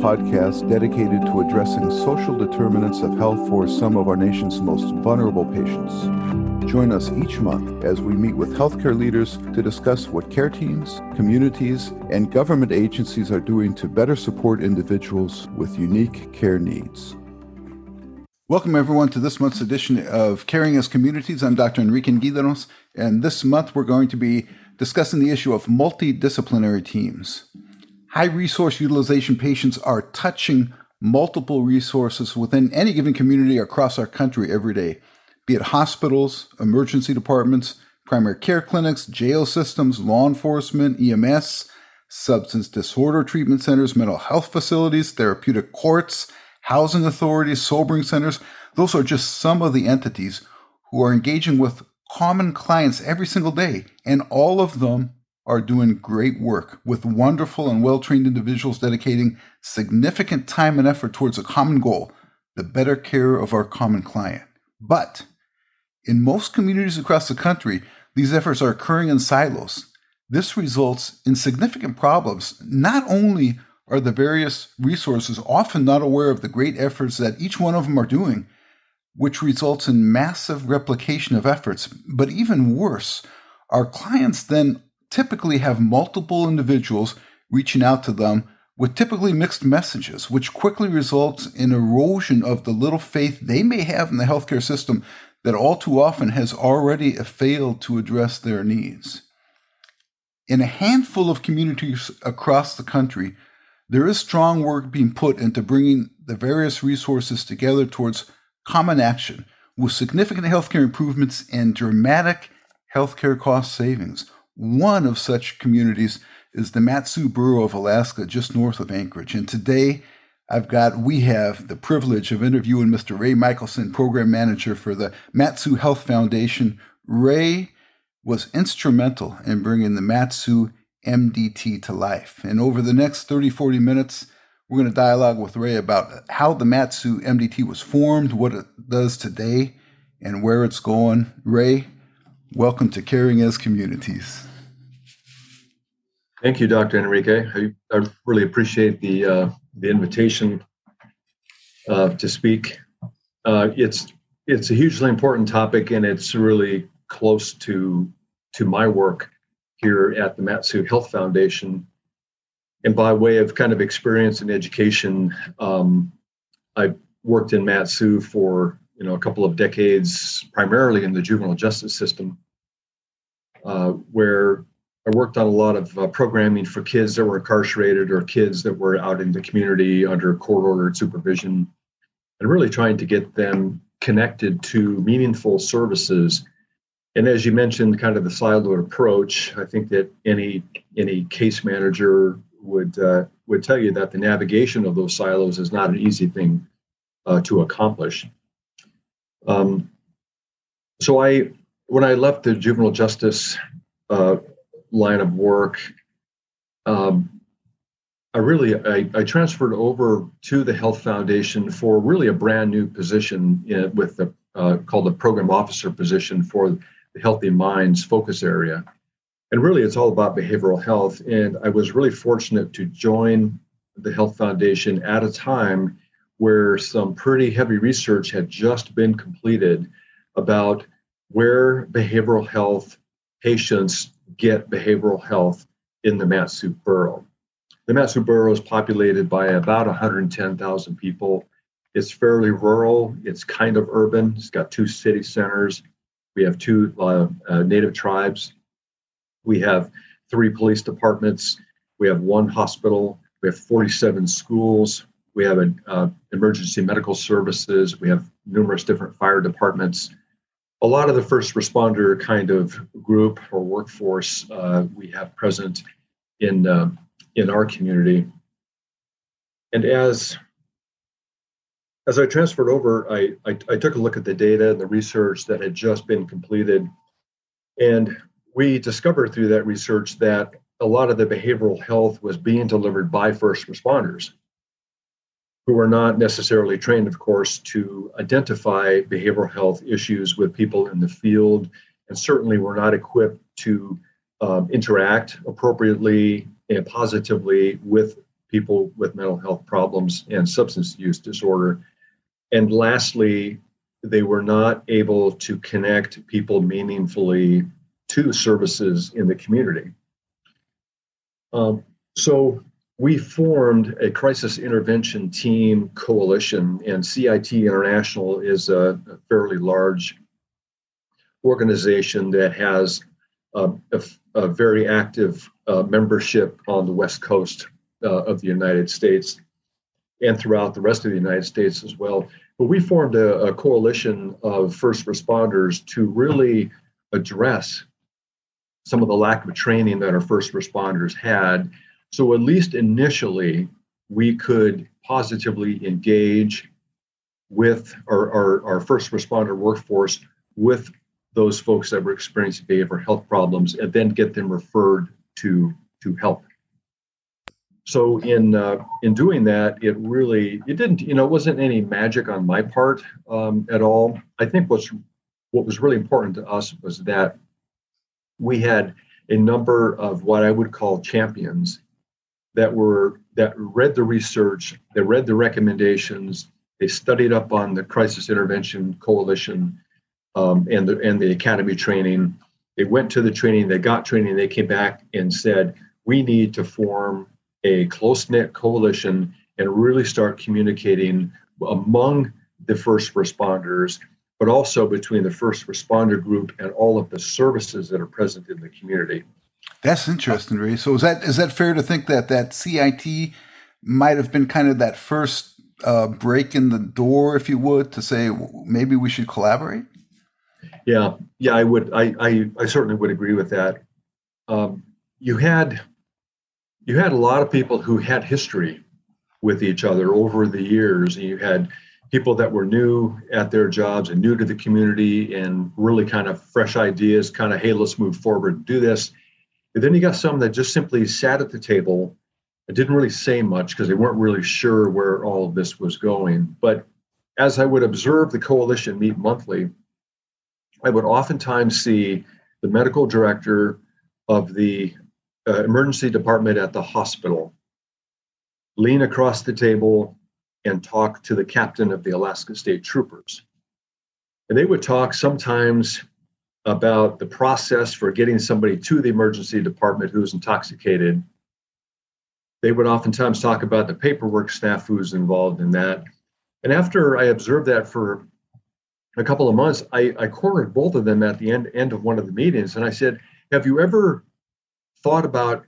podcast dedicated to addressing social determinants of health for some of our nation's most vulnerable patients. Join us each month as we meet with healthcare leaders to discuss what care teams, communities, and government agencies are doing to better support individuals with unique care needs. Welcome, everyone, to this month's edition of Caring as Communities. I'm Dr. Enrique Guidanos, and this month we're going to be discussing the issue of multidisciplinary teams. High resource utilization patients are touching multiple resources within any given community across our country every day, be it hospitals, emergency departments, primary care clinics, jail systems, law enforcement, EMS, substance disorder treatment centers, mental health facilities, therapeutic courts, housing authorities, sobering centers. Those are just some of the entities who are engaging with common clients every single day, and all of them are doing great work with wonderful and well trained individuals dedicating significant time and effort towards a common goal the better care of our common client. But in most communities across the country, these efforts are occurring in silos. This results in significant problems. Not only are the various resources often not aware of the great efforts that each one of them are doing, which results in massive replication of efforts, but even worse, our clients then typically have multiple individuals reaching out to them with typically mixed messages, which quickly results in erosion of the little faith they may have in the healthcare system that all too often has already failed to address their needs. In a handful of communities across the country, there is strong work being put into bringing the various resources together towards common action with significant healthcare improvements and dramatic healthcare cost savings. One of such communities is the Mat-Su Borough of Alaska, just north of Anchorage. And today, I've got, we have the privilege of interviewing Mr. Ray Michelson, Program Manager for the Mat-Su Health Foundation. Ray was instrumental in bringing the Mat-Su MDT to life. And over the next 30, 40 minutes, we're going to dialogue with Ray about how the Mat-Su MDT was formed, what it does today, and where it's going. Ray, welcome to Caring as Communities. Thank you, Dr. Enrique. I, I really appreciate the uh, the invitation uh, to speak. Uh, it's it's a hugely important topic, and it's really close to to my work here at the Mat-Su Health Foundation. And by way of kind of experience and education, um, I worked in Mat-Su for you know a couple of decades, primarily in the juvenile justice system, uh, where I worked on a lot of uh, programming for kids that were incarcerated or kids that were out in the community under court ordered supervision, and really trying to get them connected to meaningful services. And as you mentioned, kind of the siloed approach, I think that any any case manager would uh, would tell you that the navigation of those silos is not an easy thing uh, to accomplish. Um, so I, when I left the juvenile justice uh, line of work, um, I really I, I, transferred over to the Health Foundation for really a brand new position in, with the uh, called the program officer position for the Healthy Minds focus area, and really it's all about behavioral health. And I was really fortunate to join the Health Foundation at a time where some pretty heavy research had just been completed about where behavioral health patients get behavioral health in the Mat-Su borough. The Mat-Su borough is populated by about 110,000 people. It's fairly rural. It's kind of urban. It's got two city centers. We have two uh, uh, native tribes. We have three police departments. We have one hospital. We have 47 schools. We have an uh, emergency medical services. We have numerous different fire departments a lot of the first responder kind of group or workforce uh, we have present in uh, in our community. And as as I transferred over, I, I, I took a look at the data and the research that had just been completed, and we discovered through that research that a lot of the behavioral health was being delivered by first responders who are not necessarily trained, of course, to identify behavioral health issues with people in the field, and certainly were not equipped to um, interact appropriately and positively with people with mental health problems and substance use disorder. And lastly, they were not able to connect people meaningfully to services in the community. Um, so we formed a crisis intervention team coalition, and CIT International is a, fairly large organization that has uh, a, a, very active uh, membership on the West Coast uh, of the United States and throughout the rest of the United States as well. But we formed a, a coalition of first responders to really address some of the lack of training that our first responders had so, at least initially, we could positively engage with our, our, our, first responder workforce with those folks that were experiencing behavioral health problems and then get them referred to, to help. So in uh, in doing that, it really it didn't you know it wasn't any magic on my part um, at all. I think what's what was really important to us was that we had a number of what I would call champions that were that read the research, they read the recommendations, they studied up on the Crisis Intervention Coalition um, and the and the academy training. They went to the training, they got training, they came back and said, we need to form a close knit coalition and really start communicating among the first responders, but also between the first responder group and all of the services that are present in the community. That's interesting, Ray. So is that is that fair to think that that CIT might have been kind of that first uh, break in the door, if you would, to say maybe we should collaborate? Yeah, yeah, I would. I I, I certainly would agree with that. Um, you had you had a lot of people who had history with each other over the years. and You had people that were new at their jobs and new to the community and really kind of fresh ideas, kind of, hey, let's move forward, and do this. And then you got some that just simply sat at the table and didn't really say much because they weren't really sure where all of this was going. But as I would observe the coalition meet monthly, I would oftentimes see the medical director of the uh, emergency department at the hospital lean across the table and talk to the captain of the Alaska State Troopers. And they would talk sometimes about the process for getting somebody to the emergency department who's intoxicated. They would oftentimes talk about the paperwork staff who's involved in that. And after I observed that for a couple of months, I, I cornered both of them at the end, end of one of the meetings. And I said, Have you ever thought about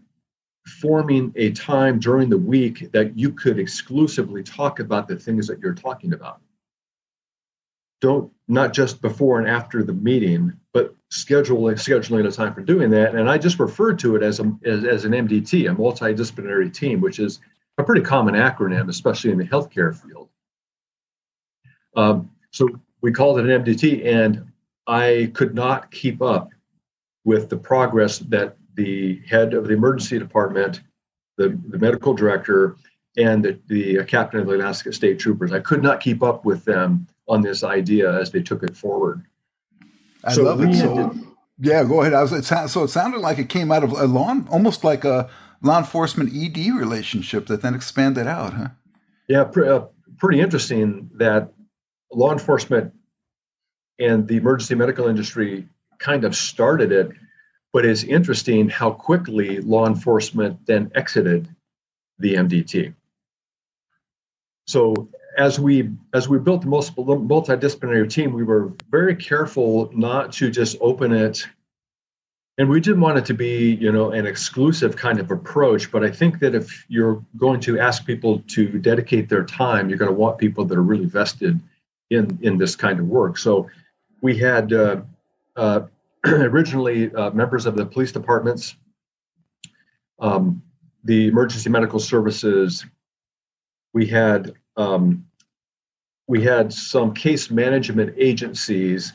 forming a time during the week that you could exclusively talk about the things that you're talking about? don't not just before and after the meeting, but scheduling scheduling a time for doing that. And I just referred to it as a as, as an MDT, a multidisciplinary team, which is a pretty common acronym, especially in the healthcare field. Um, so we called it an MDT, and I could not keep up with the progress that the head of the emergency department, the, the medical director, and the, the captain of the Alaska State Troopers. I could not keep up with them on this idea as they took it forward. I so love it. So, yeah, go ahead. I was, it sound, so it sounded like it came out of a law, almost like a law enforcement ED relationship that then expanded out, huh? Yeah, uh, pretty interesting that law enforcement and the emergency medical industry kind of started it, but it's interesting how quickly law enforcement then exited the MDT. So as we as we built the multidisciplinary team, we were very careful not to just open it, and we didn't want it to be you know an exclusive kind of approach. But I think that if you're going to ask people to dedicate their time, you're going to want people that are really vested in in this kind of work. So we had uh, uh, originally uh, members of the police departments, um, the emergency medical services. We had um, we had some case management agencies.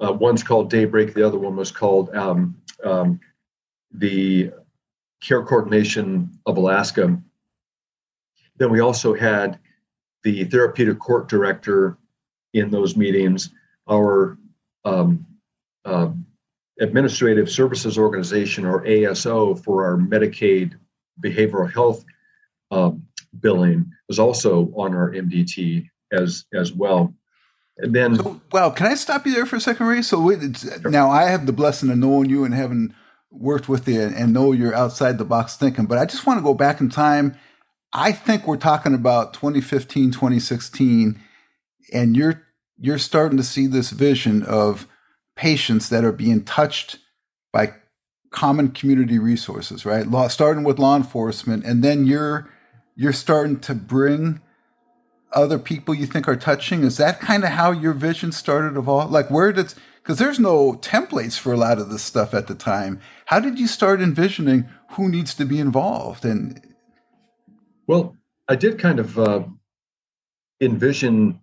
Uh, one's called Daybreak, the other one was called um, um, the Care Coordination of Alaska. Then we also had the therapeutic court director in those meetings, our um, uh, Administrative Services Organization, or ASO, for our Medicaid behavioral health um, billing was also on our MDT as as well. And then, so, well, can I stop you there for a second, Ray? So sure. now I have the blessing of knowing you and having worked with you and know you're outside the box thinking. But I just want to go back in time. I think we're talking about 2015, 2016, and you're you're starting to see this vision of patients that are being touched by common community resources, right? Law, starting with law enforcement, and then you're you're starting to bring other people you think are touching. Is that kind of how your vision started of all? Like where did because there's no templates for a lot of this stuff at the time. How did you start envisioning who needs to be involved? And well, I did kind of uh, envision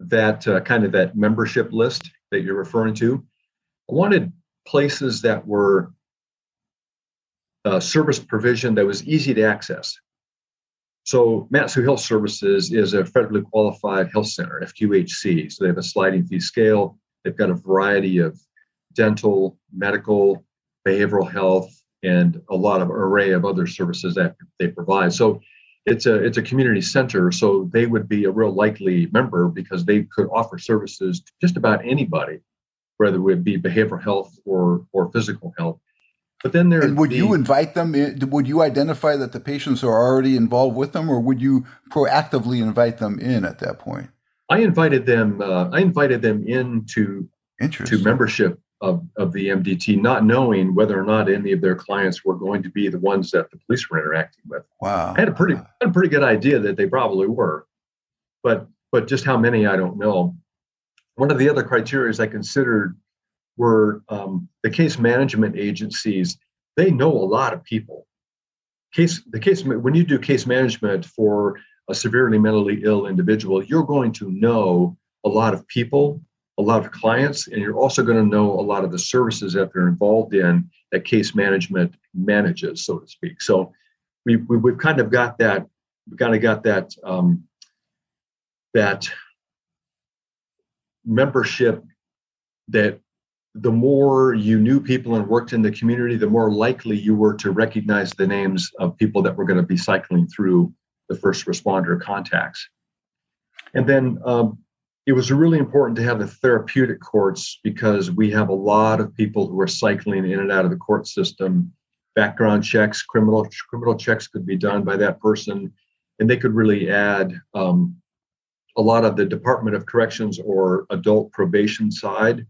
that uh, kind of that membership list that you're referring to. I wanted places that were uh, service provision that was easy to access. So Mat-Su Health Services is a federally qualified health center, FQHC. So they have a sliding fee scale. They've got a variety of dental, medical, behavioral health, and a lot of array of other services that they provide. So it's a it's a community center, so they would be a real likely member because they could offer services to just about anybody, whether it be behavioral health or or physical health. But then there would the, you invite them? In, would you identify that the patients are already involved with them, or would you proactively invite them in at that point? I invited them. Uh, I invited them into to membership of, of the MDT, not knowing whether or not any of their clients were going to be the ones that the police were interacting with. Wow. I had a pretty had a pretty good idea that they probably were. But but just how many I don't know. One of the other criteria I considered were um, the case management agencies. They know a lot of people. Case the case when you do case management for a severely mentally ill individual, you're going to know a lot of people a lot of clients, and you're also going to know a lot of the services that they're involved in that case management manages, so to speak. So we, we have kind of got that we've kind of got that um, that membership that the more you knew people and worked in the community, the more likely you were to recognize the names of people that were going to be cycling through the first responder contacts. And then um, it was really important to have the therapeutic courts because we have a lot of people who are cycling in and out of the court system. Background checks, criminal criminal checks could be done by that person, and they could really add um, a lot of the Department of Corrections or adult probation side.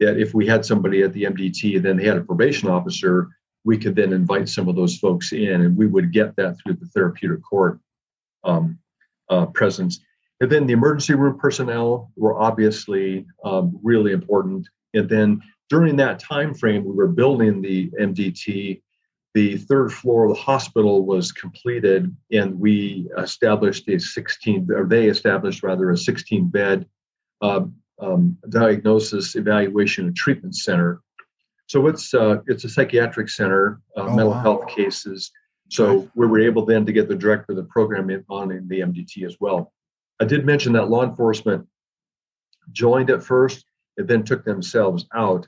That if we had somebody at the MDT and then they had a probation officer, we could then invite some of those folks in, and we would get that through the therapeutic court um, uh, presence. And then the emergency room personnel were obviously um, really important. And then during that time frame, we were building the MDT. The third floor of the hospital was completed, and we established a 16, or they established rather a 16 bed uh, um, diagnosis, evaluation, and treatment center. So it's uh, it's a psychiatric center, uh, oh, mental wow. health cases. So we were able then to get the director of the program in, on in the MDT as well. I did mention that law enforcement joined at first and then took themselves out.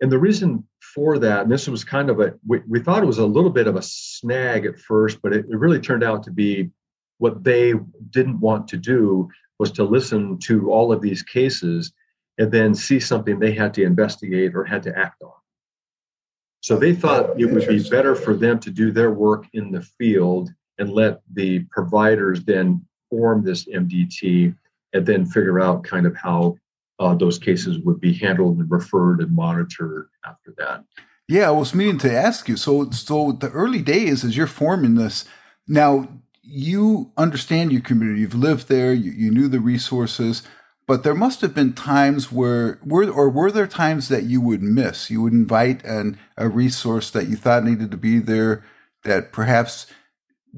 And the reason for that, and this was kind of a, we, we thought it was a little bit of a snag at first, but it, it really turned out to be what they didn't want to do was to listen to all of these cases and then see something they had to investigate or had to act on. So they thought it would be better for them to do their work in the field and let the providers then form this MDT and then figure out kind of how uh, those cases would be handled and referred and monitored after that. Yeah, I was meaning to ask you. So, so the early days as you're forming this, now you understand your community. You've lived there. You, you knew the resources, but there must have been times where were or were there times that you would miss? You would invite an a resource that you thought needed to be there that perhaps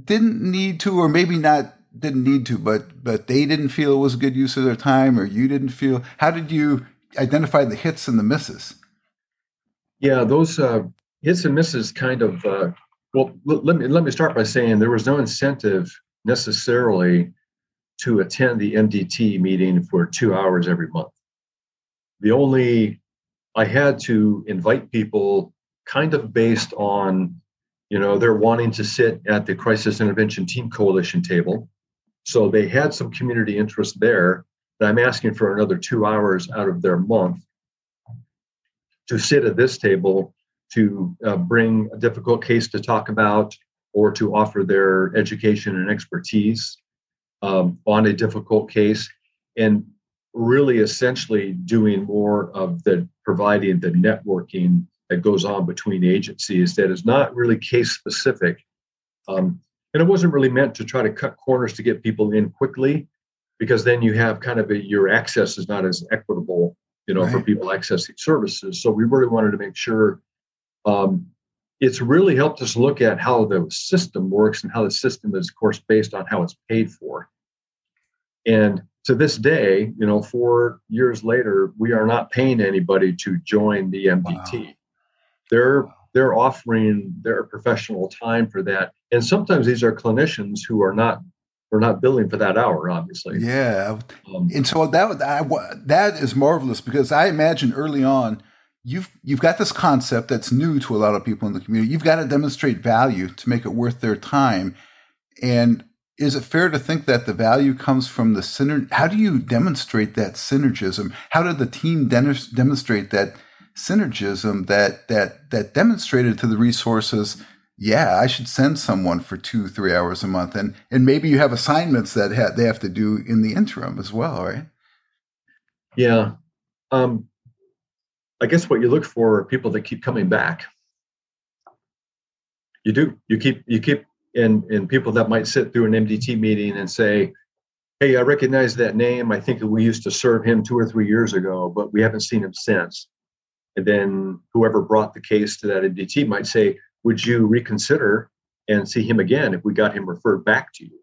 didn't need to, or maybe not didn't need to, but but they didn't feel it was a good use of their time, or you didn't feel. How did you identify the hits and the misses? Yeah, those uh, hits and misses kind of. Uh, well, let me let me start by saying there was no incentive necessarily to attend the MDT meeting for two hours every month. The only I had to invite people kind of based on You know, they're wanting to sit at the Crisis Intervention Team Coalition table. So they had some community interest there that I'm asking for another two hours out of their month to sit at this table to uh, bring a difficult case to talk about or to offer their education and expertise um, on a difficult case and really essentially doing more of the providing the networking that goes on between agencies that is not really case specific um, and it wasn't really meant to try to cut corners to get people in quickly because then you have kind of a, your access is not as equitable you know right. for people accessing services so we really wanted to make sure um, it's really helped us look at how the system works and how the system is, of course, based on how it's paid for. And to this day, you know, four years later, we are not paying anybody to join the MDT. Wow. They're they're offering their professional time for that, and sometimes these are clinicians who are not we're not billing for that hour, obviously. Yeah, um, and so that I, that is marvelous because I imagine early on you've you've got this concept that's new to a lot of people in the community. You've got to demonstrate value to make it worth their time. And is it fair to think that the value comes from the synergy? How do you demonstrate that synergism? How did the team de- demonstrate that synergism that that that demonstrated to the resources? Yeah, I should send someone for two, three hours a month, and and maybe you have assignments that ha- they have to do in the interim as well, right? Yeah, um, I guess what you look for are people that keep coming back. You do. You keep you keep in in people that might sit through an MDT meeting and say, "Hey, I recognize that name. I think we used to serve him two or three years ago, but we haven't seen him since." And then whoever brought the case to that MDT might say, "Would you reconsider and see him again if we got him referred back to you?"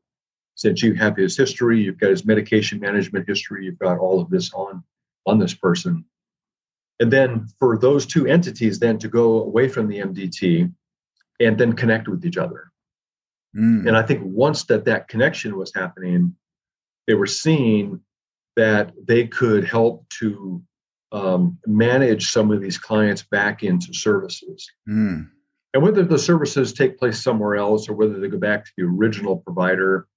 Since you have his history, you've got his medication management history, you've got all of this on on this person and then for those two entities then to go away from the mdt and then connect with each other mm. and i think once that that connection was happening they were seeing that they could help to um, manage some of these clients back into services mm. and whether the services take place somewhere else or whether they go back to the original provider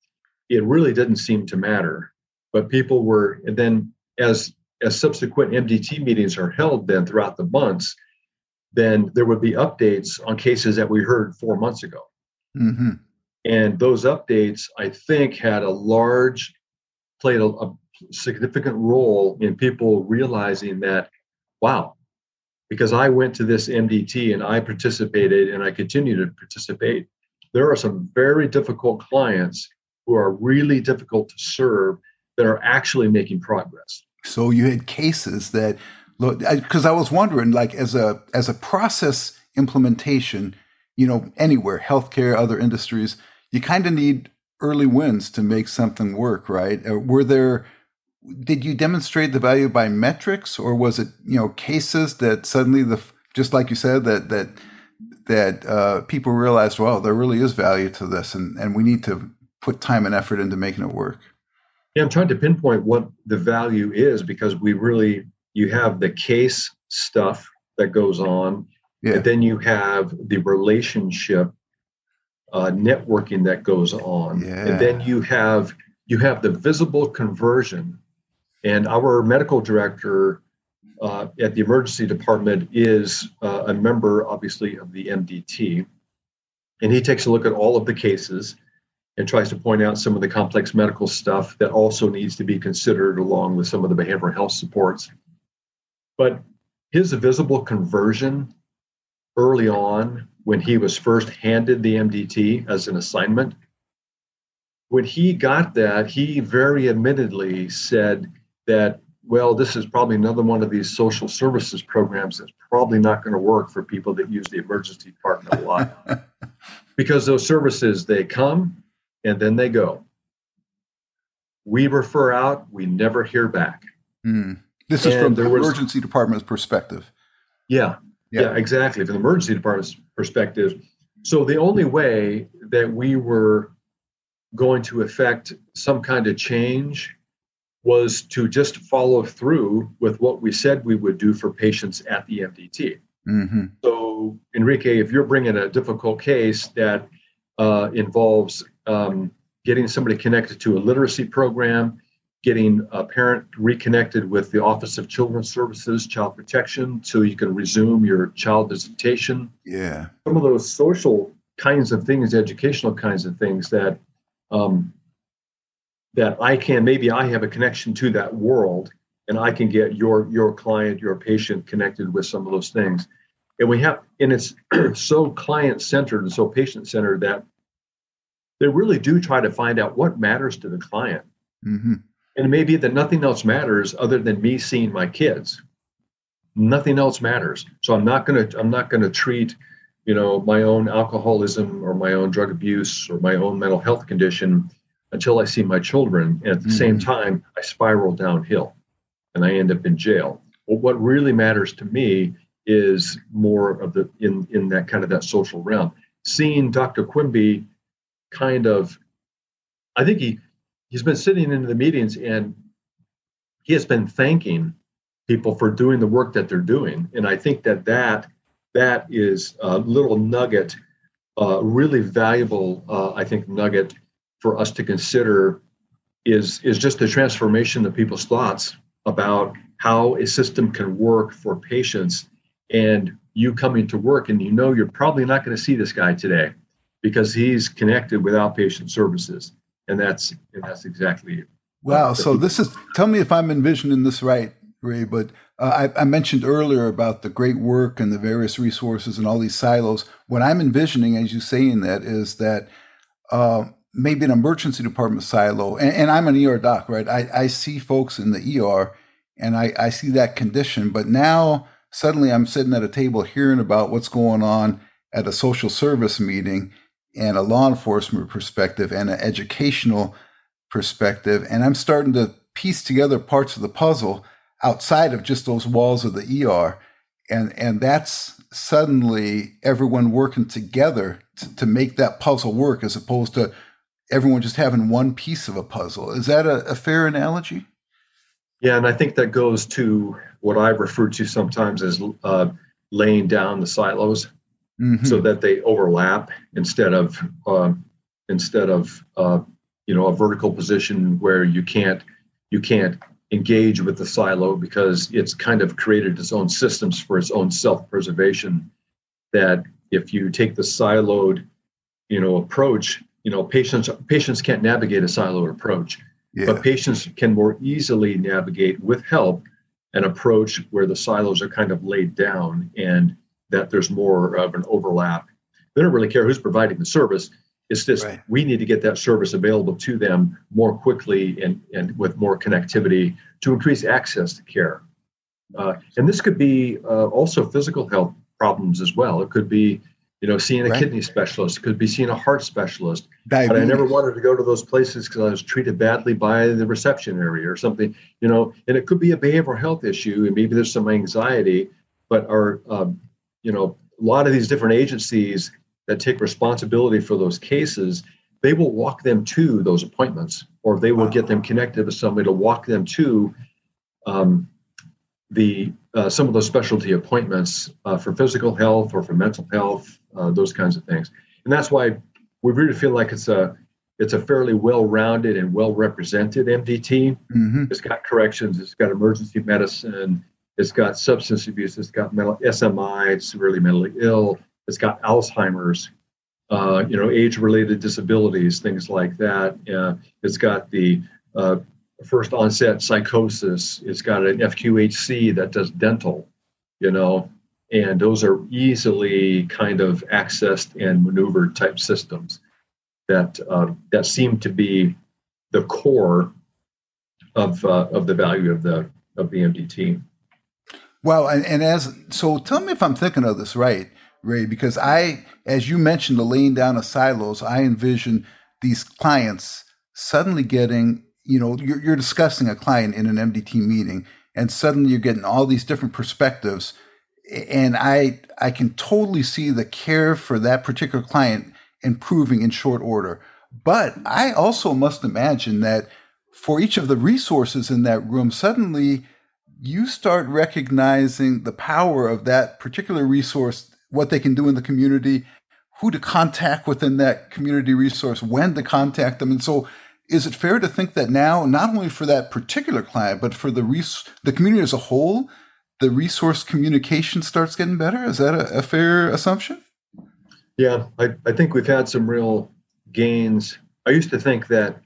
it really didn't seem to matter but people were and then as as subsequent MDT meetings are held then throughout the months, then there would be updates on cases that we heard four months ago. Mm-hmm. And those updates, I think, had a large, played a, a significant role in people realizing that, wow, because I went to this MDT and I participated and I continue to participate, there are some very difficult clients who are really difficult to serve that are actually making progress. So you had cases that look because I was wondering, like as a as a process implementation, you know, anywhere, healthcare, other industries, you kind of need early wins to make something work, right? Uh, were there did you demonstrate the value by metrics or was it you know cases that suddenly the just like you said that that that uh, people realized well there really is value to this and and we need to put time and effort into making it work yeah, I'm trying to pinpoint what the value is because we really you have the case stuff that goes on, yeah. and then you have the relationship uh, networking that goes on, yeah. and then you have you have the visible conversion. And our medical director uh, at the emergency department is uh, a member, obviously, of the MDT, and he takes a look at all of the cases and tries to point out some of the complex medical stuff that also needs to be considered along with some of the behavioral health supports. But his visible conversion early on, when he was first handed the MDT as an assignment, when he got that, he very admittedly said that, well, this is probably another one of these social services programs that's probably not going to work for people that use the emergency department a lot. because those services, they come, and then they go. We refer out, we never hear back. Mm. This is and from the was, emergency department's perspective. Yeah, yeah, yeah, exactly. From the emergency department's perspective. So the only way that we were going to affect some kind of change was to just follow through with what we said we would do for patients at the MDT. Mm-hmm. So, Enrique, if you're bringing a difficult case that uh, involves um, getting somebody connected to a literacy program, getting a parent reconnected with the Office of Children's Services, Child Protection, so you can resume your child visitation. Yeah. Some of those social kinds of things, educational kinds of things that um, that I can maybe I have a connection to that world and I can get your your client, your patient connected with some of those things. And we have and it's so client centered and so patient centered that they really do try to find out what matters to the client. Mm-hmm. And it may be that nothing else matters other than me seeing my kids. Nothing else matters. So I'm not gonna I'm not gonna treat, you know, my own alcoholism or my own drug abuse or my own mental health condition until I see my children. And at the mm-hmm. same time, I spiral downhill and I end up in jail. Well, what really matters to me is more of the in in that kind of that social realm. Seeing Dr. Quimby kind of, I think he he's been sitting in the meetings and he has been thanking people for doing the work that they're doing, and I think that that that is a little nugget, uh, really valuable, uh, I think nugget for us to consider is is just the transformation of people's thoughts about how a system can work for patients and you coming to work. And you know you're probably not going to see this guy today because he's connected with outpatient services and that's and that's exactly it wow so this is tell me if i'm envisioning this right ray but uh, I, I, mentioned earlier about the great work and the various resources and all these silos what i'm envisioning as you saying that is that uh, maybe an emergency department silo, and, and I'm an ER doc, right? I, I see folks in the ER and I, I see that condition, but now suddenly I'm sitting at a table hearing about what's going on at a social service meeting and a law enforcement perspective and an educational perspective. And I'm starting to piece together parts of the puzzle outside of just those walls of the ER. And, and that's suddenly everyone working together to, to make that puzzle work as opposed to everyone just having one piece of a puzzle. Is that a, a fair analogy? Yeah, and I think that goes to what I refer to sometimes as uh, laying down the silos mm-hmm. so that they overlap instead of uh, instead of uh, you know a vertical position where you can't you can't engage with the silo because it's kind of created its own systems for its own self-preservation that if you take the siloed you know approach you know patients patients can't navigate a siloed approach yeah. but patients can more easily navigate with help an approach where the silos are kind of laid down and that there's more of an overlap they don't really care who's providing the service it's just right. we need to get that service available to them more quickly and, and with more connectivity to increase access to care uh, and this could be uh, also physical health problems as well it could be you know, seeing a right. kidney specialist, it could be seeing a heart specialist. Diabetes. But I never wanted to go to those places because I was treated badly by the reception area or something, you know, and it could be a behavioral health issue and maybe there's some anxiety, but our, um, you know, a lot of these different agencies that take responsibility for those cases, they will walk them to those appointments or they will wow. get them connected with somebody to walk them to um, the uh, some of those specialty appointments uh, for physical health or for mental health, uh, those kinds of things. And that's why we really feel like it's a it's a fairly well-rounded and well-represented MDT. Mm-hmm. It's got corrections, it's got emergency medicine, it's got substance abuse, it's got mental SMI, it's severely mentally ill, it's got Alzheimer's, uh, you know, age-related disabilities, things like that. Uh, it's got the uh, first onset psychosis. It's got an FQHC that does dental, you know, and those are easily kind of accessed and maneuvered type systems that uh, that seem to be the core of uh, of the value of the of the MDT. Well, and, and as so, tell me if I'm thinking of this right, Ray, because I, as you mentioned, the laying down of silos, I envision these clients suddenly getting you know, you're, you're discussing a client in an MDT meeting, and suddenly you're getting all these different perspectives, and I I can totally see the care for that particular client improving in short order. But I also must imagine that for each of the resources in that room, suddenly you start recognizing the power of that particular resource, what they can do in the community, who to contact within that community resource, when to contact them. And so is it fair to think that now, not only for that particular client, but for the res- the community as a whole, the resource communication starts getting better? Is that a, a fair assumption? Yeah, I, I think we've had some real gains. I used to think that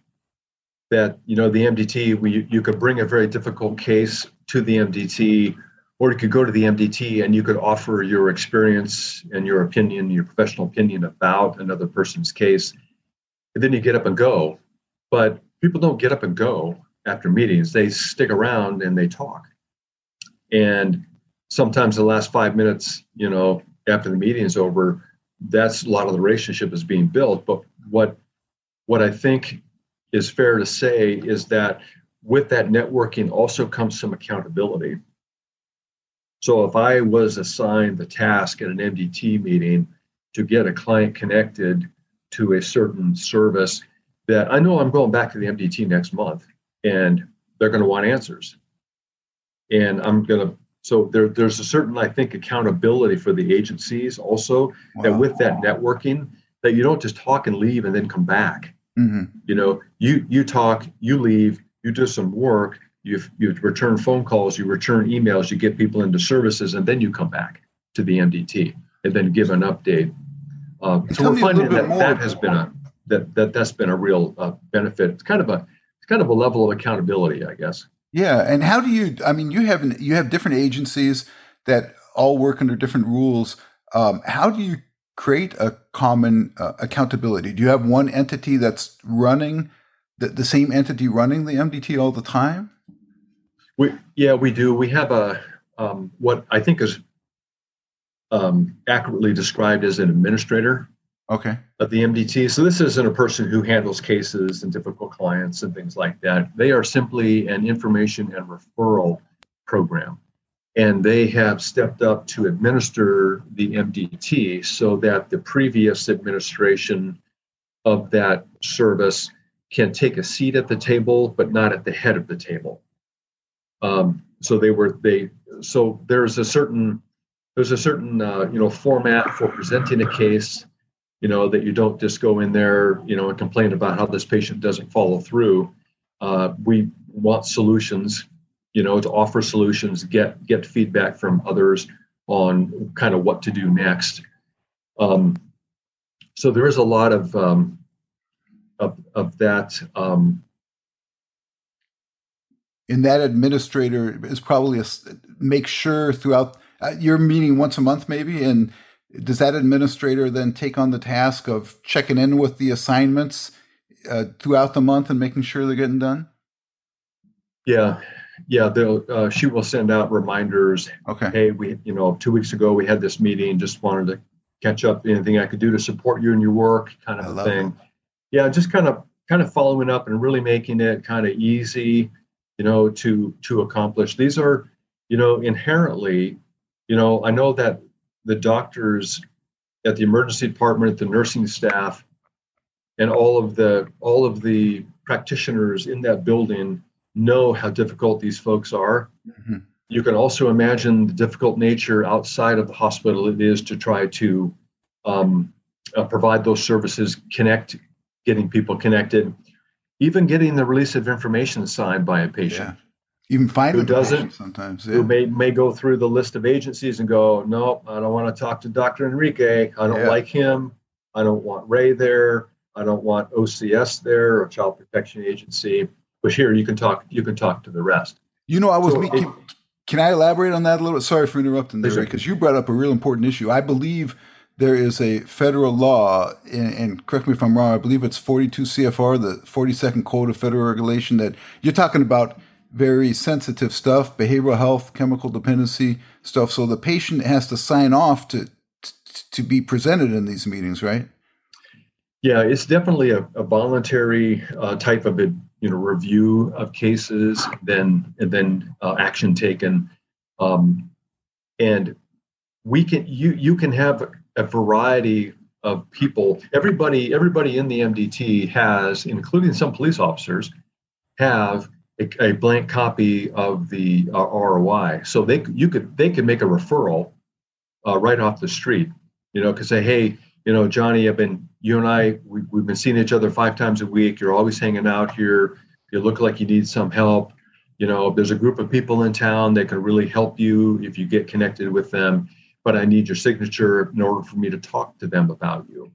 that you know the MDT, we, you could bring a very difficult case to the MDT, or you could go to the MDT and you could offer your experience and your opinion, your professional opinion about another person's case, and then you get up and go. But people don't get up and go after meetings; they stick around and they talk. And sometimes the last five minutes, you know, after the meeting is over, that's a lot of the relationship is being built. But what what I think is fair to say is that with that networking also comes some accountability. So if I was assigned the task at an MDT meeting to get a client connected to a certain service that I know I'm going back to the MDT next month and they're going to want answers. And I'm going to so there, there's a certain, I think, accountability for the agencies also wow. that with that networking, that you don't just talk and leave and then come back. Mm-hmm. You know, you you talk, you leave, you do some work, you you return phone calls, you return emails, you get people into services, and then you come back to the MDT and then give an update. Uh, so we're finding that that has been a that that that's been a real uh, benefit. It's kind of a it's kind of a level of accountability, I guess. Yeah, and how do you? I mean, you have you have different agencies that all work under different rules. Um, how do you create a common uh, accountability? Do you have one entity that's running the, the same entity running the MDT all the time? We yeah, we do. We have a um, what I think is um, accurately described as an administrator okay. of the MDT. So this isn't a person who handles cases and difficult clients and things like that. They are simply an information and referral program. And they have stepped up to administer the MDT so that the previous administration of that service can take a seat at the table, but not at the head of the table. Um, so they were they so there's a certain there's a certain uh, you know format for presenting a case you know that you don't just go in there you know and complain about how this patient doesn't follow through uh, we want solutions you know to offer solutions get get feedback from others on kind of what to do next um, so there is a lot of um, of, of that um, and that administrator is probably a make sure throughout uh, your meeting once a month maybe and does that administrator then take on the task of checking in with the assignments uh, throughout the month and making sure they're getting done? Yeah, yeah. They'll uh, she will send out reminders. Okay. Hey, we you know two weeks ago we had this meeting. Just wanted to catch up. Anything I could do to support you in your work, kind of a thing. It. Yeah, just kind of kind of following up and really making it kind of easy, you know, to to accomplish. These are, you know, inherently, you know, I know that the doctors at the emergency department, the nursing staff, and all of the all of the practitioners in that building know how difficult these folks are. Mm-hmm. You can also imagine the difficult nature outside of the hospital it is to try to um, uh, provide those services, connect, getting people connected, even getting the release of information signed by a patient. Yeah. Even find who doesn't? sometimes yeah. who may may go through the list of agencies and go no i don't want to talk to dr enrique. I don't yeah. like him. I don't want ray there. I don't want ocs there or child protection agency. But here you can talk you can talk to the rest. You know i was so can, can, i elaborate on that a little? Bit sorry for interrupting there because you brought up a real important issue. I believe there is a federal law, and, and, correct me if I'm wrong, I believe it's 42 CFR, the 42nd Code of Federal Regulation, that you're talking about very sensitive stuff, behavioral health, chemical dependency stuff. So the patient has to sign off to to be presented in these meetings, right? Yeah, it's definitely a, a voluntary uh, type of a, you know review of cases, then and then uh, action taken, um, and we can you you can have a variety of people. Everybody everybody in the MDT has, including some police officers, have a, a blank copy of the uh, ROI. So they you could they could make a referral uh, right off the street. You know, could say, hey, you know, Johnny, I've been you and I we, we've been seeing each other five times a week. You're always hanging out here. You look like you need some help. You know, there's a group of people in town that can really help you if you get connected with them. But I need your signature in order for me to talk to them about you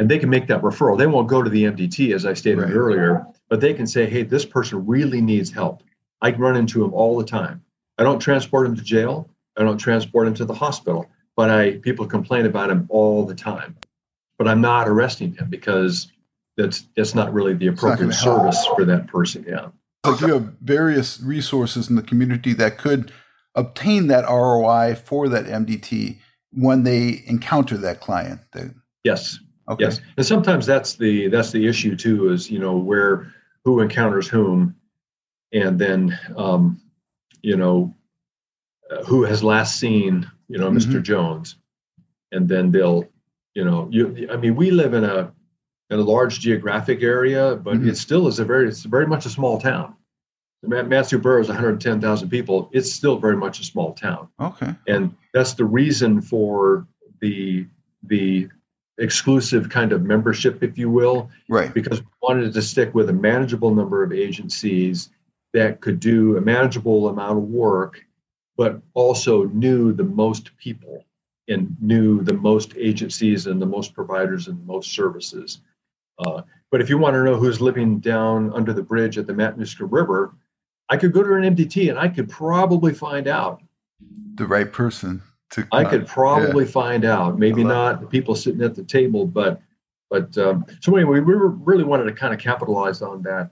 and they can make that referral. They won't go to the MDT, as I stated right. earlier, but they can say, hey, this person really needs help. I run into him all the time. I don't transport him to jail. I don't transport him to the hospital, but I people complain about him all the time. But I'm not arresting him because that's that's not really the appropriate service for that person. Yeah. Like you have various resources in the community that could obtain that ROI for that MDT when they encounter that client. yes, Okay. Yes, and sometimes that's the that's the issue too. Is you know where who encounters whom, and then um, you know uh, who has last seen you know mm-hmm. Mr. Jones, and then they'll you know you. I mean, we live in a in a large geographic area, but mm-hmm. it still is a very it's very much a small town. Mat-Su-Borough is 110,000 people. It's still very much a small town. Okay. And that's the reason for the the exclusive kind of membership, if you will. Right. Because we wanted to stick with a manageable number of agencies that could do a manageable amount of work, but also knew the most people and knew the most agencies and the most providers and the most services. Uh, but if you want to know who's living down under the bridge at the Matanuska River, I could go to an MDT and I could probably find out the right person to I could probably yeah. find out. Maybe not the people sitting at the table, but but um, so anyway, we really wanted to kind of capitalize on that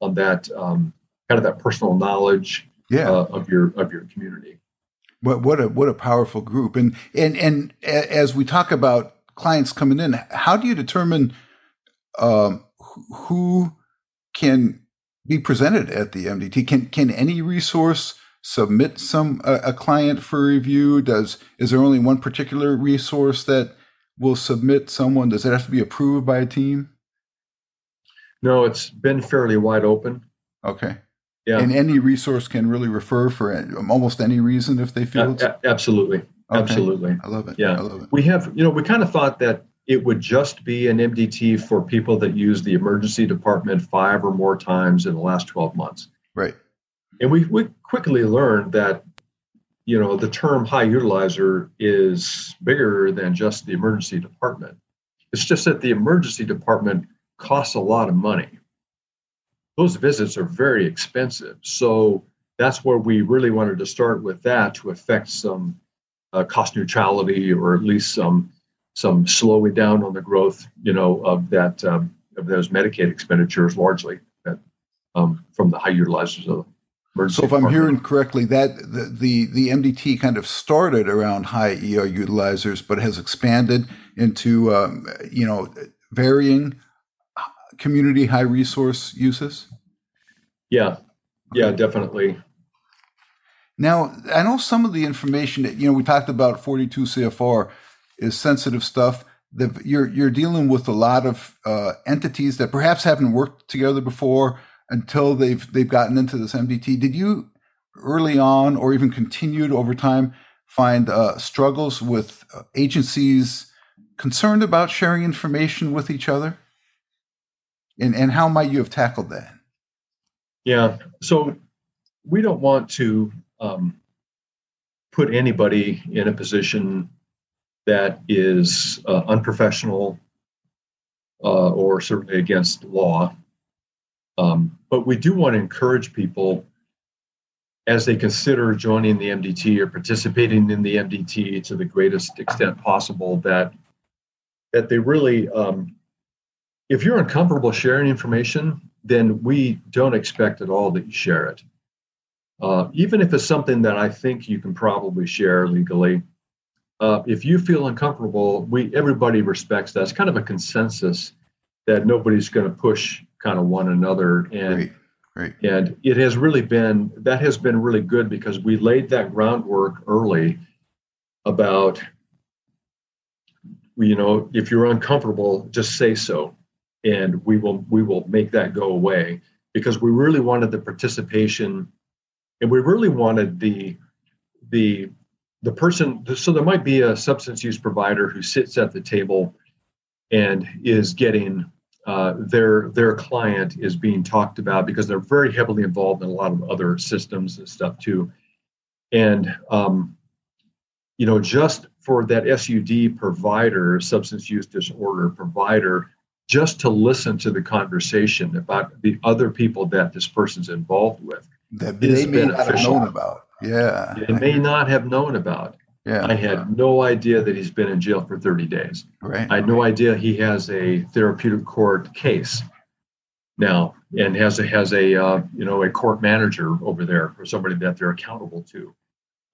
on that um, kind of that personal knowledge yeah. uh, of your of your community. What what a what a powerful group and and and as we talk about clients coming in, how do you determine um, who can be presented at the MDT? Can can any resource submit some a, a client for review? Does is there only one particular resource that will submit someone? Does it have to be approved by a team? No, it's been fairly wide open. Okay. Yeah. And any resource can really refer for almost any reason if they feel it's... absolutely. Okay. Absolutely. I love it. Yeah. I love it. We have, you know, we kind of thought that it would just be an MDT for people that use the emergency department five or more times in the last 12 months. Right. And we, we quickly learned that, you know, the term high utilizer is bigger than just the emergency department. It's just that the emergency department costs a lot of money. Those visits are very expensive. So that's where we really wanted to start with that to affect some uh, cost neutrality or at least some some slowing down on the growth, you know, of that um, of those Medicaid expenditures largely that, um, from the high utilizers of so if I'm hearing correctly, that the, the, the MDT kind of started around high ER utilizers, but has expanded into um, you know varying community high resource uses. Yeah, yeah, okay. definitely. Now I know some of the information that you know we talked about 42 CFR is sensitive stuff. The, you're you're dealing with a lot of uh, entities that perhaps haven't worked together before until they've they've gotten into this MDT. Did you early on, or even continued over time, find uh, struggles with uh, agencies concerned about sharing information with each other? And and how might you have tackled that? Yeah, so we don't want to um, put anybody in a position that is uh, unprofessional uh, or certainly against law. Um, but we do want to encourage people as they consider joining the MDT or participating in the MDT to the greatest extent possible that that they really um, if you're uncomfortable sharing information then we don't expect at all that you share it uh, even if it's something that i think you can probably share legally uh, if you feel uncomfortable we everybody respects that it's kind of a consensus that nobody's going to push kind of one another and Great. Great. and it has really been that has been really good because we laid that groundwork early about you know if you're uncomfortable just say so and we will we will make that go away because we really wanted the participation and we really wanted the the the person so there might be a substance use provider who sits at the table and is getting uh, their their client is being talked about because they're very heavily involved in a lot of other systems and stuff too. And um, you know just for that sud provider substance use disorder provider just to listen to the conversation about the other people that this person's involved with that they may not have known about yeah they may not have known about yeah. I had no idea that he's been in jail for 30 days. Right. I had no idea he has a therapeutic court case now and has a has a uh, you know a court manager over there or somebody that they're accountable to.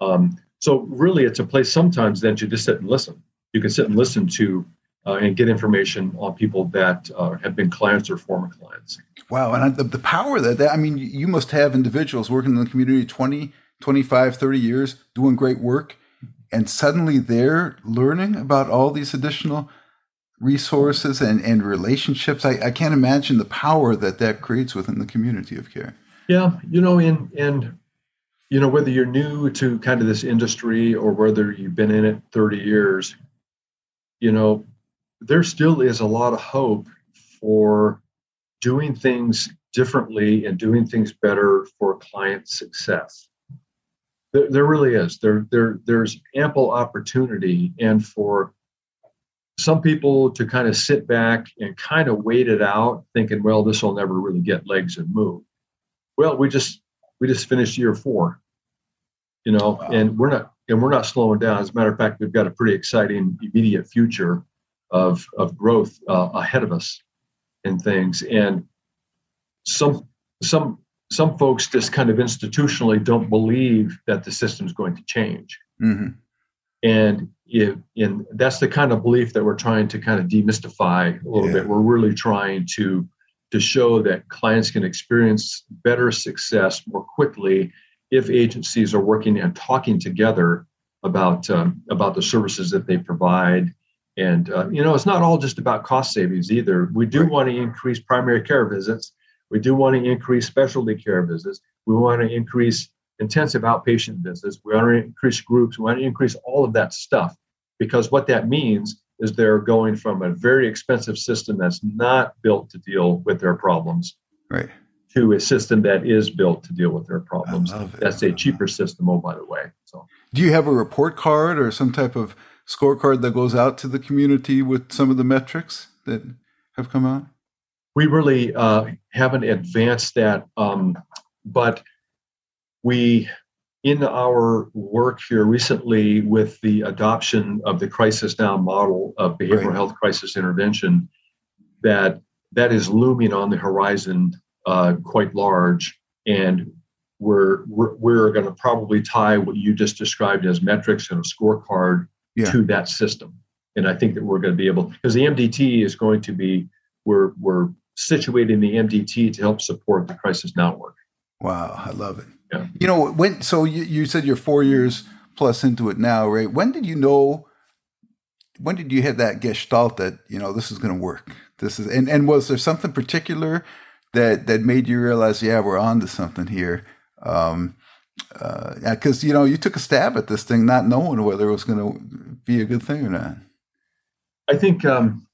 Um, so really, it's a place sometimes then to just sit and listen. You can sit and listen to uh, and get information on people that uh, have been clients or former clients. Wow, and I, the, the power that, that I mean, you must have individuals working in the community 20, 25, 30 years doing great work and suddenly they're learning about all these additional resources and, and relationships. I, I can't imagine the power that that creates within the community of care. Yeah, you know, and and you know whether you're new to kind of this industry or whether you've been in it 30 years, you know, there still is a lot of hope for doing things differently and doing things better for client success. There, there really is. There, there, there's ample opportunity, and for some people to kind of sit back and kind of wait it out, thinking, "Well, this will never really get legs and move." Well, we just we just finished year four, you know, wow. and we're not and we're not slowing down. As a matter of fact, we've got a pretty exciting immediate future of of growth uh, ahead of us in things, and some some some folks just kind of institutionally don't believe that the system is going to change. Mm-hmm. And if, in, that's the kind of belief that we're trying to kind of demystify a little yeah. bit. We're really trying to to show that clients can experience better success more quickly if agencies are working and talking together about um, about the services that they provide. And uh, you know, it's not all just about cost savings either. We do right. want to increase primary care visits we do want to increase specialty care visits. We want to increase intensive outpatient visits. We want to increase groups. We want to increase all of that stuff because what that means is they're going from a very expensive system that's not built to deal with their problems right. to a system that is built to deal with their problems. That's a cheaper system, oh, by the way. So, do you have a report card or some type of scorecard that goes out to the community with some of the metrics that have come out? We really uh, haven't advanced that, um, but we, in our work here recently with the adoption of the crisis now model of behavioral right. health crisis intervention, that that is looming on the horizon uh, quite large, and we're we're, we're going to probably tie what you just described as metrics and a scorecard yeah. to that system. And I think that we're going to be able because the MDT is going to be we're we're situating the MDT to help support the crisis network. Wow, I love it. Yeah. You know, when so you, you said you're four years plus into it now, right? When did you know? When did you have that gestalt that you know this is going to work? This is and and was there something particular that that made you realize, yeah, we're on to something here? Um, because uh, you know you took a stab at this thing, not knowing whether it was going to be a good thing or not. I think um,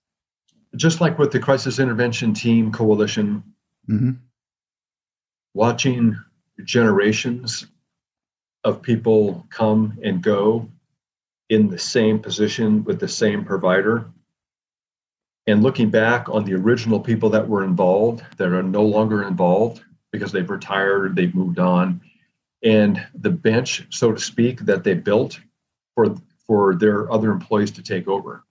just like with the crisis intervention team coalition, mm-hmm. watching generations of people come and go in the same position with the same provider and looking back on the original people that were involved that are no longer involved because they've retired they've moved on and the bench so to speak that they built for for their other employees to take over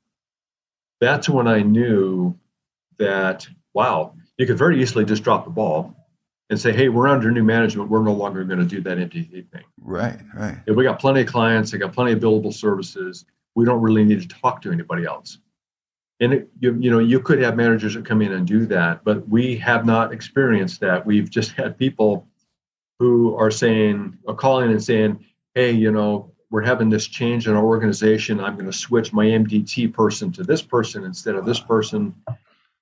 that's when I knew that, wow, you could very easily just drop the ball and say, hey, we're under new management. We're no longer going to do that MDT thing. Right, right. If we got plenty of clients, they got plenty of billable services. We don't really need to talk to anybody else. And it, you, you know, you could have managers that come in and do that, but we have not experienced that. We've just had people who are saying, are calling and saying, hey, you know, we're having this change in our organization. I'm going to switch my MDT person to this person instead of this person.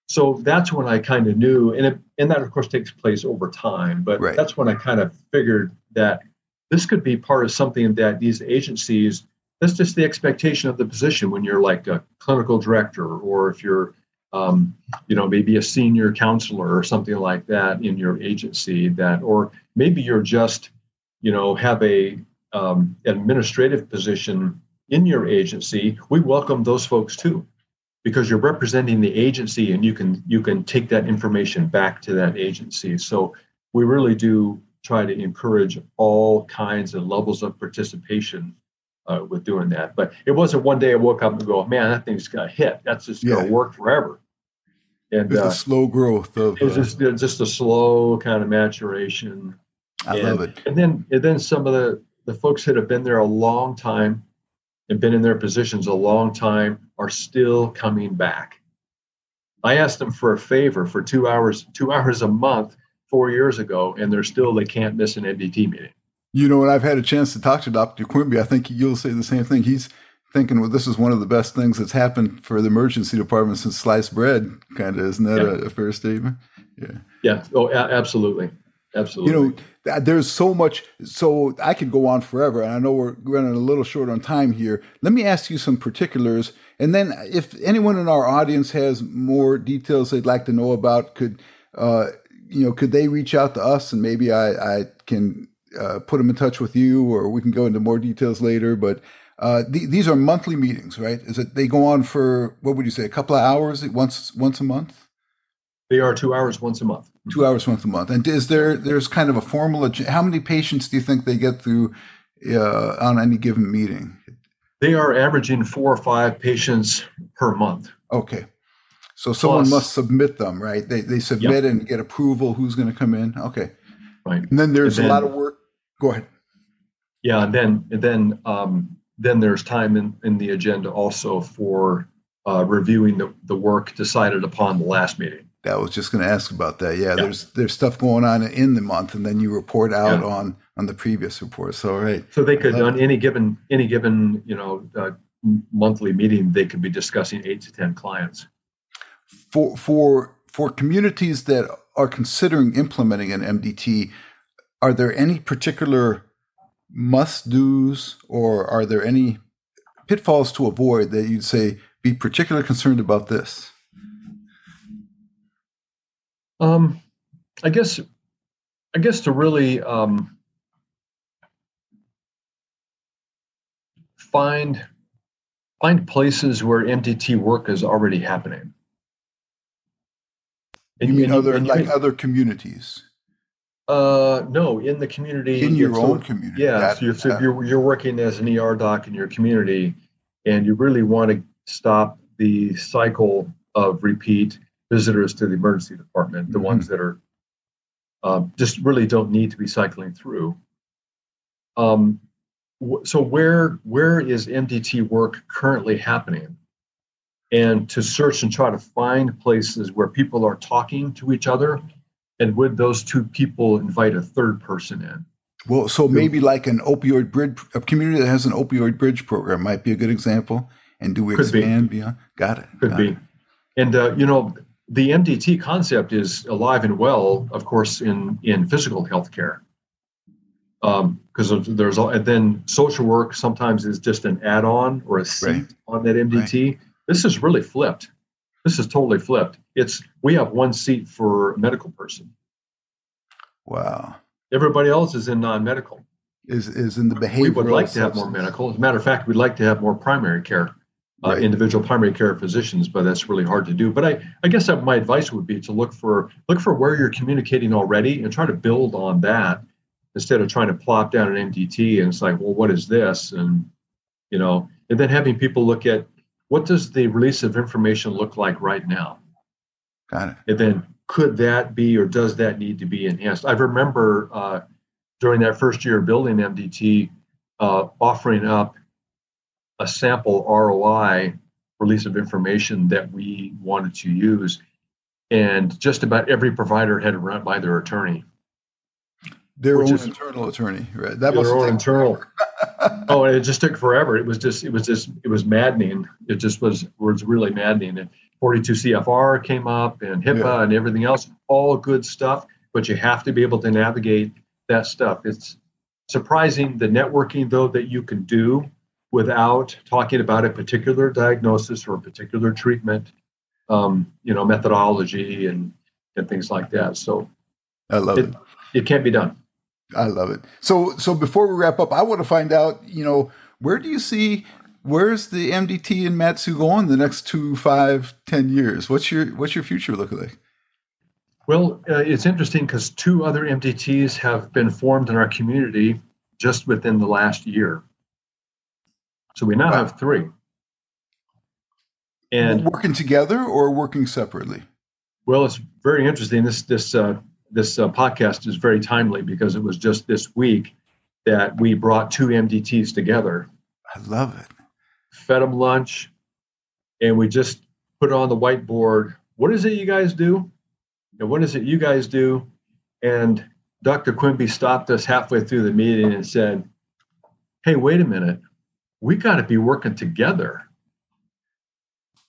so that's when I kind of knew, and it, and that of course takes place over time. But Right. that's when I kind of figured that this could be part of something that these agencies. That's just the expectation of the position when you're like a clinical director, or if you're, um, you know, maybe a senior counselor or something like that in your agency. That, or maybe you're just, you know, have a um, administrative position in your agency. We welcome those folks too because you're representing the agency and you can you can take that information back to that agency so we really do try to encourage all kinds of levels of participation uh, with doing that but it wasn't one day i woke up and go man that thing's gonna hit that's just gonna work forever and It's uh, the slow growth of. it was uh, just it's just a slow kind of maturation I and- love it. and then and then some of the the folks that have been there a long time and been in their positions a long time are still coming back. I asked them for a favor for two hours, two hours a month four years ago, and they're still they can't miss an MDT meeting. You know, when I've had a chance to talk to Dr. Quimby, I think you'll say the same thing. He's thinking, well, this is one of the best things that's happened for the emergency department since sliced bread, kind of. Isn't that Yeah. a, a fair statement? Yeah. Yeah. Oh, a- absolutely, absolutely. You know, there's so much. So I could go on forever, and I know we're running a little short on time here. Let me ask you some particulars, and then if anyone in our audience has more details they'd like to know about, could uh, you know, could they reach out to us, and maybe I, I can uh, put them in touch with you, or we can go into more details later. But uh, th- these are monthly meetings, right? Is it they go on for what would you say, a couple of hours once once a month? They are two hours once a month. two hours once a month. And is there there's kind of a formal? How many patients do you think they get through uh, on any given meeting? They are averaging four or five patients per month. Okay, so someone Plus- must submit them, right? They they submit and get approval. Who's going to come in? Okay, Right. and then there's And a lot of work. Go ahead. Yeah, and then and then um, then there's time in, in the agenda also for uh, reviewing the, the work decided upon the last meeting. I was just going to ask about that. Yeah, Yeah. there's there's stuff going on in the month, and then you report out Yeah. on on the previous report. So right, So they could on any given any given you know uh, monthly meeting they could be discussing eight to ten clients. for for for communities that are considering implementing an MDT, are there any particular must do's or are there any pitfalls to avoid that you'd say be particularly concerned about this? Um, I guess I guess to really um, find find places where MDT work is already happening. You mean and other and like can- other communities Uh, no, in the community. in your so- own community? Yeah, Got so, you're, so if you're you're working as an ER doc in your community, and you really want to stop the cycle of repeat visitors to the emergency department, the Mhm. ones that are um, just really don't need to be cycling through. Um, so where where is MDT work currently happening? And to search and try to find places where people are talking to each other, and would those two people invite a third person in? Well, so maybe like an opioid bridge, a community that has an opioid bridge program might be a good example. And do we Could be. expand beyond? Got it. Could got be. it. And uh, you know, the MDT concept is alive and well, of course, in in physical healthcare. Um, because there's and then social work sometimes is just an add-on or a seat Right. on that MDT. This is really flipped. This is totally flipped. It's we have one seat for a medical person. Wow. Everybody else is in non-medical. Is is in the behavioral. we would like to have more medical. As a matter of fact, we'd like to have more primary care, uh, Right. individual primary care physicians, but that's really hard to do. But I, I guess that my advice would be to look for look for where you're communicating already and try to build on that instead of trying to plop down an MDT and it's like, well, what is this? And you know, and then having people look at what does the release of information look like right now, Got it. and then could that be or does that need to be enhanced? I remember uh, during that first year of building MDT, uh, offering up a sample ROI release of information that we wanted to use, and just about every provider had to run it by their attorney. Their own is- internal attorney, right? That Their must own internal. oh, and it just took forever. It was just, it was just, it was maddening. It just was, was really maddening. And 42 CFR came up and HIPAA yeah. and everything else, all good stuff, but you have to be able to navigate that stuff. It's surprising the networking, though, that you can do without talking about a particular diagnosis or a particular treatment, um, you know, methodology and, and things like that. So I love it, it. It can't be done. I love it. So, so before we wrap up, I want to find out, you know, where do you see where's the MDT and Mat-Su going the next two, five, ten years? What's your what's your future look like? Well, uh, it's interesting because two other MDTs have been formed in our community just within the last year. So we now wow. have three. And working together or working separately? Well, it's very interesting. This this uh, this uh, podcast is very timely because it was just this week that we brought two MDTs together. I love it. Fed them lunch, and we just put on the whiteboard. What is it you guys do? And what is it you guys do? And Dr. Quimby stopped us halfway through the meeting and said, Hey, wait a minute. We got to be working together.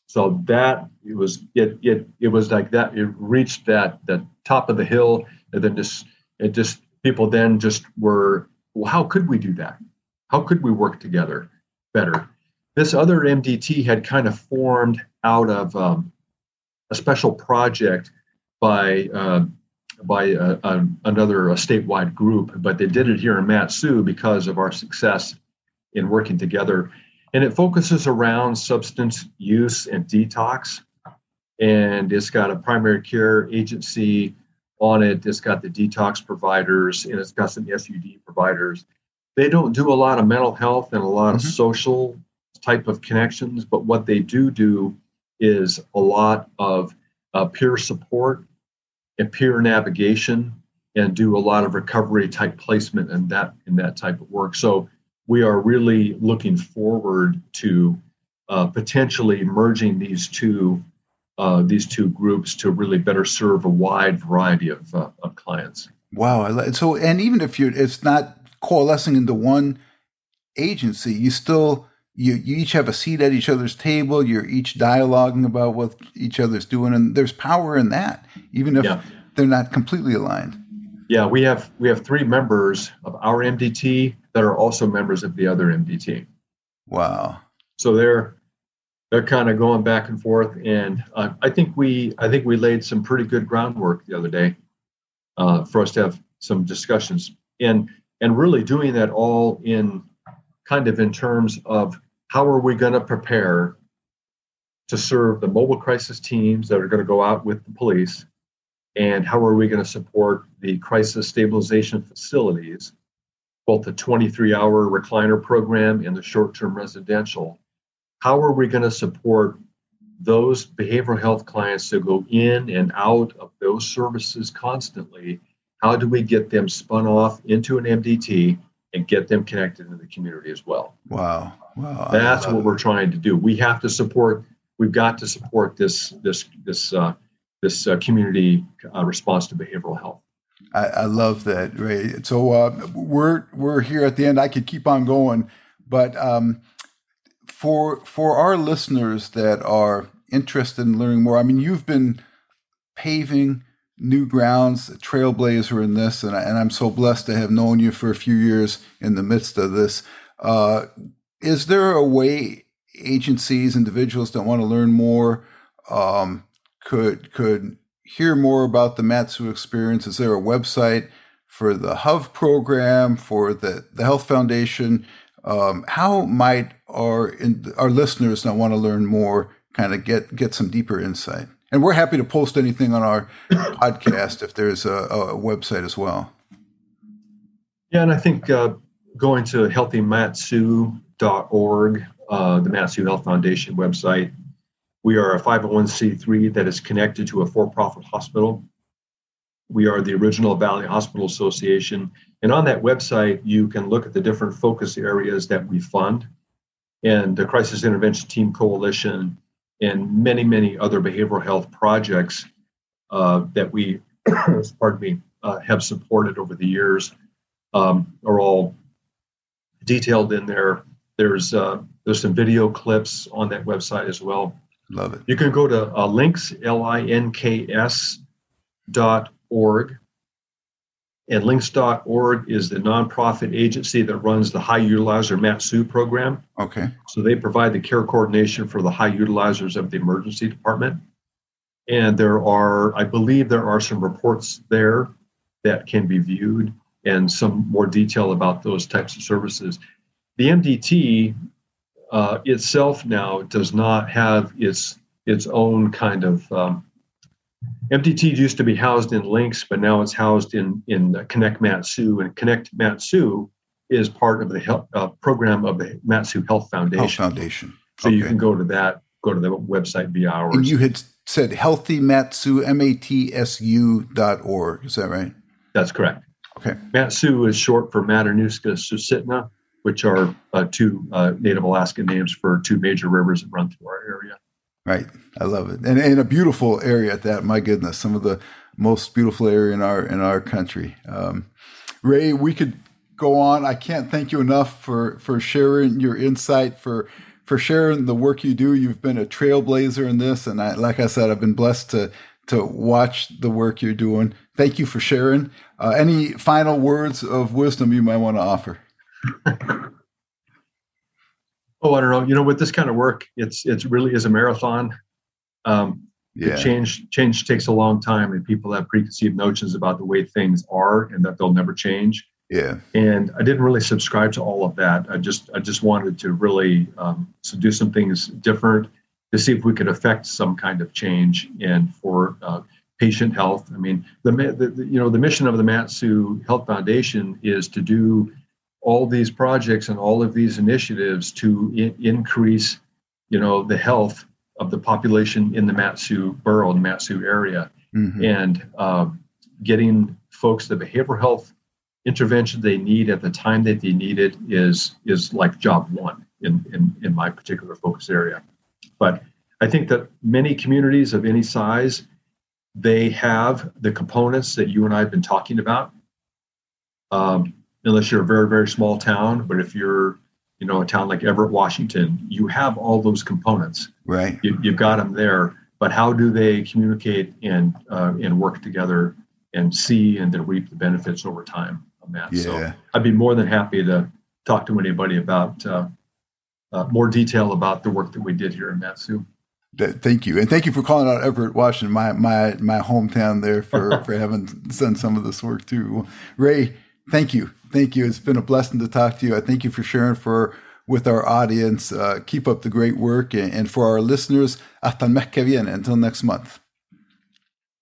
So that it was it it it was like that. It reached that the top of the hill, and then just it just people then just were well, how could we do that? How could we work together better? This other MDT had kind of formed out of um, a special project by uh, by uh, uh, another statewide group, but they did it here in Mat-Su because of our success in working together and it focuses around substance use and detox. And it's got a primary care agency on it. It's got the detox providers and it's got some SUD providers. They don't do a lot of mental health and a lot mm-hmm. of social type of connections, but what they do do is a lot of uh, peer support and peer navigation and do a lot of recovery type placement and that in that type of work. So we are really looking forward to uh, potentially merging these two uh, these two groups to really better serve a wide variety of, uh, of clients. Wow! So, and even if you're, it's not coalescing into one agency, you still you you each have a seat at each other's table. You're each dialoguing about what each other's doing, and there's power in that, even if yeah. they're not completely aligned. Yeah, we have we have three members of our MDT that are also members of the other MDT. Wow. So they're they're kind of going back and forth, and uh, I think we I think we laid some pretty good groundwork the other day uh, for us to have some discussions, and and really doing that all in kind of in terms of how are we going to prepare to serve the mobile crisis teams that are going to go out with the police and how are we going to support the crisis stabilization facilities both the 23 hour recliner program and the short term residential. How are we going to support those behavioral health clients to go in and out of those services constantly? How do we get them spun off into an MDT and get them connected in the community as well? Wow. Wow. That's what we're trying to do. We have to support, we've got to support this, this, this, uh, this uh, community uh, response to behavioral health. I, I love that, Ray. So uh, we're we're here at the end. I could keep on going, but um, for for our listeners that are interested in learning more, I mean, you've been paving new grounds, trailblazer in this, and, I, and I'm so blessed to have known you for a few years in the midst of this. Uh, is there a way agencies, individuals that want to learn more, um, could could hear more about the Mat-Su experience, is there a website for the HOVE program, for the, the Health Foundation? Um, how might our in, our listeners that want to learn more kind of get get some deeper insight? And we're happy to post anything on our podcast if there's a, a, website as well. Yeah, and I think uh, going to healthymatsu.org, uh, the Mat-Su Health Foundation website, we are a 501c3 that is connected to a for profit hospital. We are the original Valley Hospital Association. And on that website, you can look at the different focus areas that we fund and the Crisis Intervention Team Coalition and many, many other behavioral health projects uh, that we, pardon me, uh, have supported over the years um, are all detailed in there. There's uh, there's some video clips on that website as well. Love it. You can go to uh, links, L I N K S dot org. And links.org is the nonprofit agency that runs the high utilizer MAT-SU program. Okay. So they provide the care coordination for the high utilizers of the emergency department. And there are, I believe, there are some reports there that can be viewed and some more detail about those types of services. The MDT uh, itself now does not have its its own kind of um, MDT used to be housed in Links, but now it's housed in in Connect MAT-SU, and Connect MAT-SU is part of the health, uh, program of the MAT-SU Health Foundation. Health Foundation. So okay. you can go to that, go to the website via ours. And you had said healthy MAT-SU, M-A-T-S-U dot org. Is that right? That's correct. Okay. MAT-SU is short for Matanuska Susitna, which are uh, two uh, Native Alaskan names for two major rivers that run through our area. Right. I love it. And, and a beautiful area at that. My goodness, some of the most beautiful area in our in our country. Um, Ray, we could go on. I can't thank you enough for for sharing your insight for for sharing the work you do. You've been a trailblazer in this, and I, like I said, I've been blessed to to watch the work you're doing. Thank you for sharing. Uh, any final words of wisdom you might want to offer? Oh, I don't know. You know, with this kind of work, it's it's really is a marathon. Um, yeah. Change change takes a long time, and people have preconceived notions about the way things are, and that they'll never change. Yeah. And I didn't really subscribe to all of that. I just I just wanted to really um, to do some things different to see if we could affect some kind of change and for uh, patient health. I mean, the, the, you know the mission of the MAT-SU Health Foundation is to do all these projects and all of these initiatives to I- increase, you know, the health of the population in the MAT-SU borough, the MAT-SU area, mm-hmm. and uh, getting folks the behavioral health intervention they need at the time that they need it is is like job one in in, in my particular focus area. But I think that many communities of any size they have the components that you and I have been talking about. Um, unless you're a very very small town but if you're you know a town like everett washington you have all those components right you, have got them there but how do they communicate and uh, and work together and see and then reap the benefits over time on that yeah. so i'd be more than happy to talk to anybody about uh, uh, more detail about the work that we did here in MAT-SU. Thank you, and thank you for calling out Everett, Washington, my my my hometown there for for having done some of this work too. Ray, thank you Thank you. It's been a blessing to talk to you. I thank you for sharing for with our audience. Uh, keep up the great work. And, and for our listeners, hasta el mes que viene. Until next month.